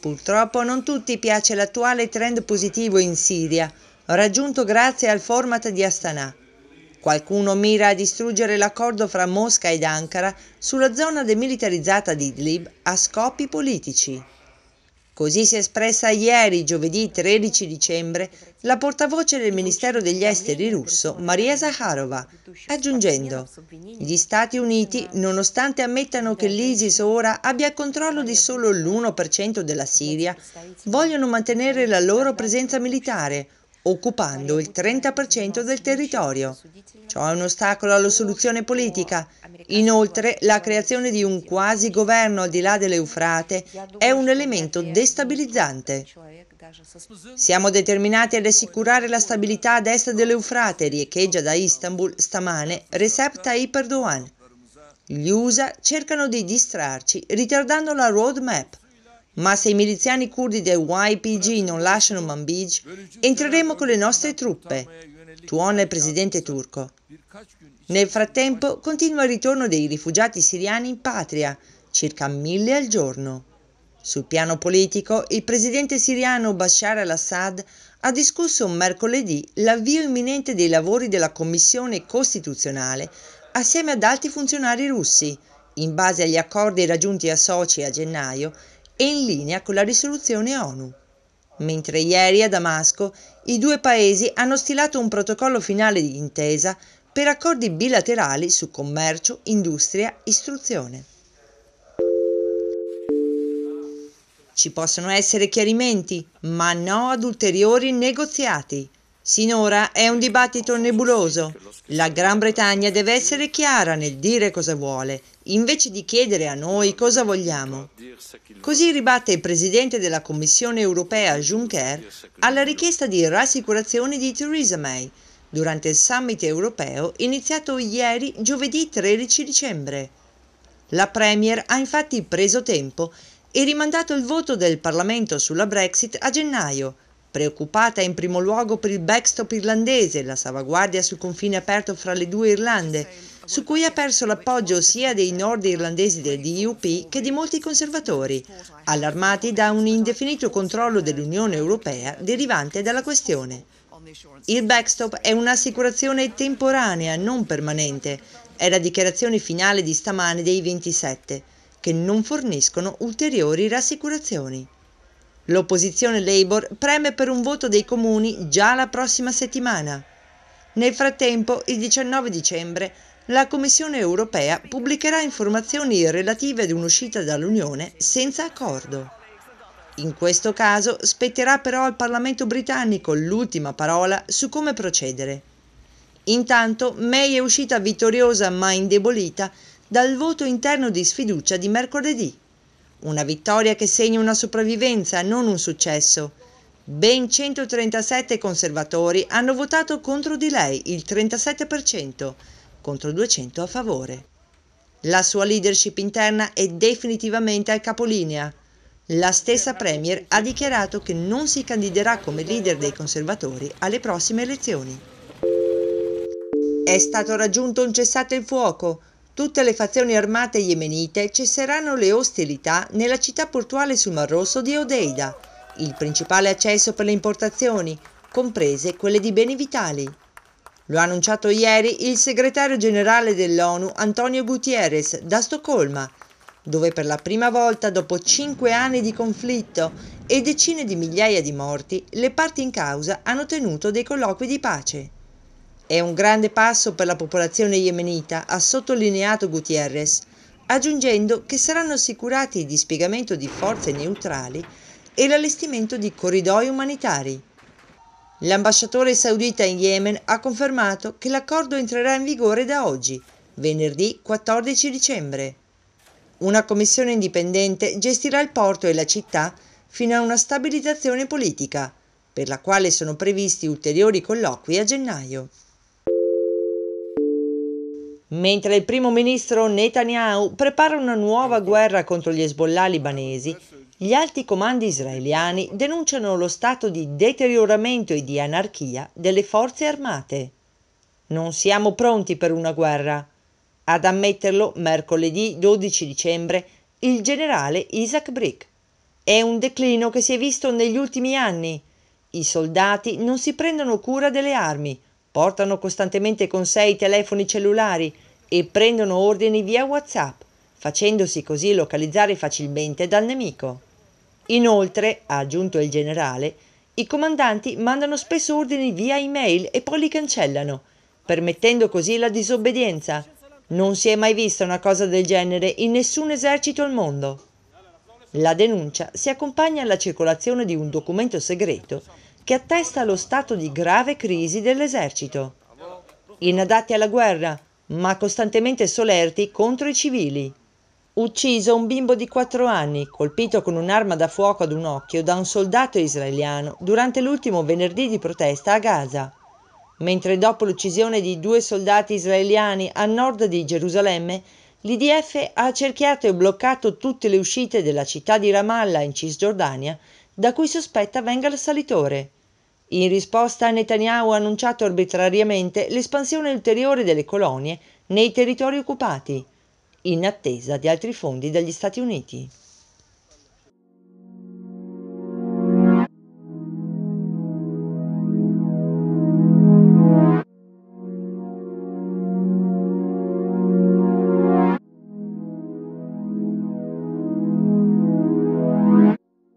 Purtroppo non tutti piace l'attuale trend positivo in Siria, raggiunto grazie al format di Astana. Qualcuno mira a distruggere l'accordo fra Mosca ed Ankara sulla zona demilitarizzata di Idlib a scopi politici. Così si è espressa ieri, giovedì 13 dicembre, la portavoce del Ministero degli Esteri russo, Maria Zakharova, aggiungendo gli Stati Uniti, nonostante ammettano che l'ISIS ora abbia controllo di solo l'1% della Siria, vogliono mantenere la loro presenza militare, occupando il 30% del territorio. Ciò è un ostacolo alla soluzione politica. Inoltre, la creazione di un quasi governo al di là dell'Eufrate è un elemento destabilizzante. Siamo determinati ad assicurare la stabilità ad est dell'Eufrate, riecheggia da Istanbul stamane Recep Tayyip Erdogan. Gli USA cercano di distrarci ritardando la roadmap ma se i miliziani curdi del YPG non lasciano Manbij, entreremo con le nostre truppe, tuona il presidente turco. Nel frattempo continua il ritorno dei rifugiati siriani in patria, circa mille al giorno. Sul piano politico, il presidente siriano Bashar al-Assad ha discusso mercoledì l'avvio imminente dei lavori della Commissione Costituzionale assieme ad alti funzionari russi, in base agli accordi raggiunti a Sochi a gennaio e in linea con la risoluzione ONU. Mentre ieri a Damasco i due paesi hanno stilato un protocollo finale di intesa per accordi bilaterali su commercio, industria, istruzione. Ci possono essere chiarimenti, ma no ad ulteriori negoziati. Sinora è un dibattito nebuloso. La Gran Bretagna deve essere chiara nel dire cosa vuole, invece di chiedere a noi cosa vogliamo. Così ribatte il presidente della Commissione europea Juncker alla richiesta di rassicurazioni di Theresa May durante il summit europeo iniziato ieri giovedì 13 dicembre. La Premier ha infatti preso tempo e rimandato il voto del Parlamento sulla Brexit a gennaio preoccupata in primo luogo per il backstop irlandese, la salvaguardia sul confine aperto fra le due Irlande, su cui ha perso l'appoggio sia dei nord irlandesi del DUP che di molti conservatori, allarmati da un indefinito controllo dell'Unione Europea derivante dalla questione. Il backstop è un'assicurazione temporanea, non permanente, è la dichiarazione finale di stamane dei 27, che non forniscono ulteriori rassicurazioni. L'opposizione Labour preme per un voto dei comuni già la prossima settimana. Nel frattempo, il 19 dicembre, la Commissione europea pubblicherà informazioni relative ad un'uscita dall'Unione senza accordo. In questo caso spetterà però al Parlamento britannico l'ultima parola su come procedere. Intanto May è uscita vittoriosa ma indebolita dal voto interno di sfiducia di mercoledì. Una vittoria che segna una sopravvivenza, non un successo. Ben 137 conservatori hanno votato contro di lei, il 37%, contro 200 a favore. La sua leadership interna è definitivamente al capolinea. La stessa Premier ha dichiarato che non si candiderà come leader dei conservatori alle prossime elezioni. È stato raggiunto un cessate il fuoco tutte le fazioni armate yemenite cesseranno le ostilità nella città portuale sul Mar Rosso di Odeida, il principale accesso per le importazioni, comprese quelle di beni vitali. Lo ha annunciato ieri il segretario generale dell'ONU Antonio Gutierrez da Stoccolma, dove per la prima volta dopo cinque anni di conflitto e decine di migliaia di morti, le parti in causa hanno tenuto dei colloqui di pace. È un grande passo per la popolazione yemenita, ha sottolineato Gutierrez, aggiungendo che saranno assicurati il dispiegamento di forze neutrali e l'allestimento di corridoi umanitari. L'ambasciatore saudita in Yemen ha confermato che l'accordo entrerà in vigore da oggi, venerdì 14 dicembre. Una commissione indipendente gestirà il porto e la città fino a una stabilizzazione politica, per la quale sono previsti ulteriori colloqui a gennaio. Mentre il primo ministro Netanyahu prepara una nuova guerra contro gli Hezbollah libanesi, gli alti comandi israeliani denunciano lo stato di deterioramento e di anarchia delle forze armate. Non siamo pronti per una guerra. Ad ammetterlo mercoledì 12 dicembre il generale Isaac Brick. È un declino che si è visto negli ultimi anni. I soldati non si prendono cura delle armi, portano costantemente con sé i telefoni cellulari e prendono ordini via WhatsApp, facendosi così localizzare facilmente dal nemico. Inoltre, ha aggiunto il generale, i comandanti mandano spesso ordini via email e poi li cancellano, permettendo così la disobbedienza. Non si è mai vista una cosa del genere in nessun esercito al mondo. La denuncia si accompagna alla circolazione di un documento segreto che attesta lo stato di grave crisi dell'esercito. Inadatti alla guerra, ma costantemente solerti contro i civili. Ucciso un bimbo di quattro anni, colpito con un'arma da fuoco ad un occhio da un soldato israeliano durante l'ultimo venerdì di protesta a Gaza. Mentre dopo l'uccisione di due soldati israeliani a nord di Gerusalemme, l'IDF ha cerchiato e bloccato tutte le uscite della città di Ramallah in Cisgiordania, da cui sospetta venga l'assalitore. In risposta Netanyahu ha annunciato arbitrariamente l'espansione ulteriore delle colonie nei territori occupati in attesa di altri fondi dagli Stati Uniti.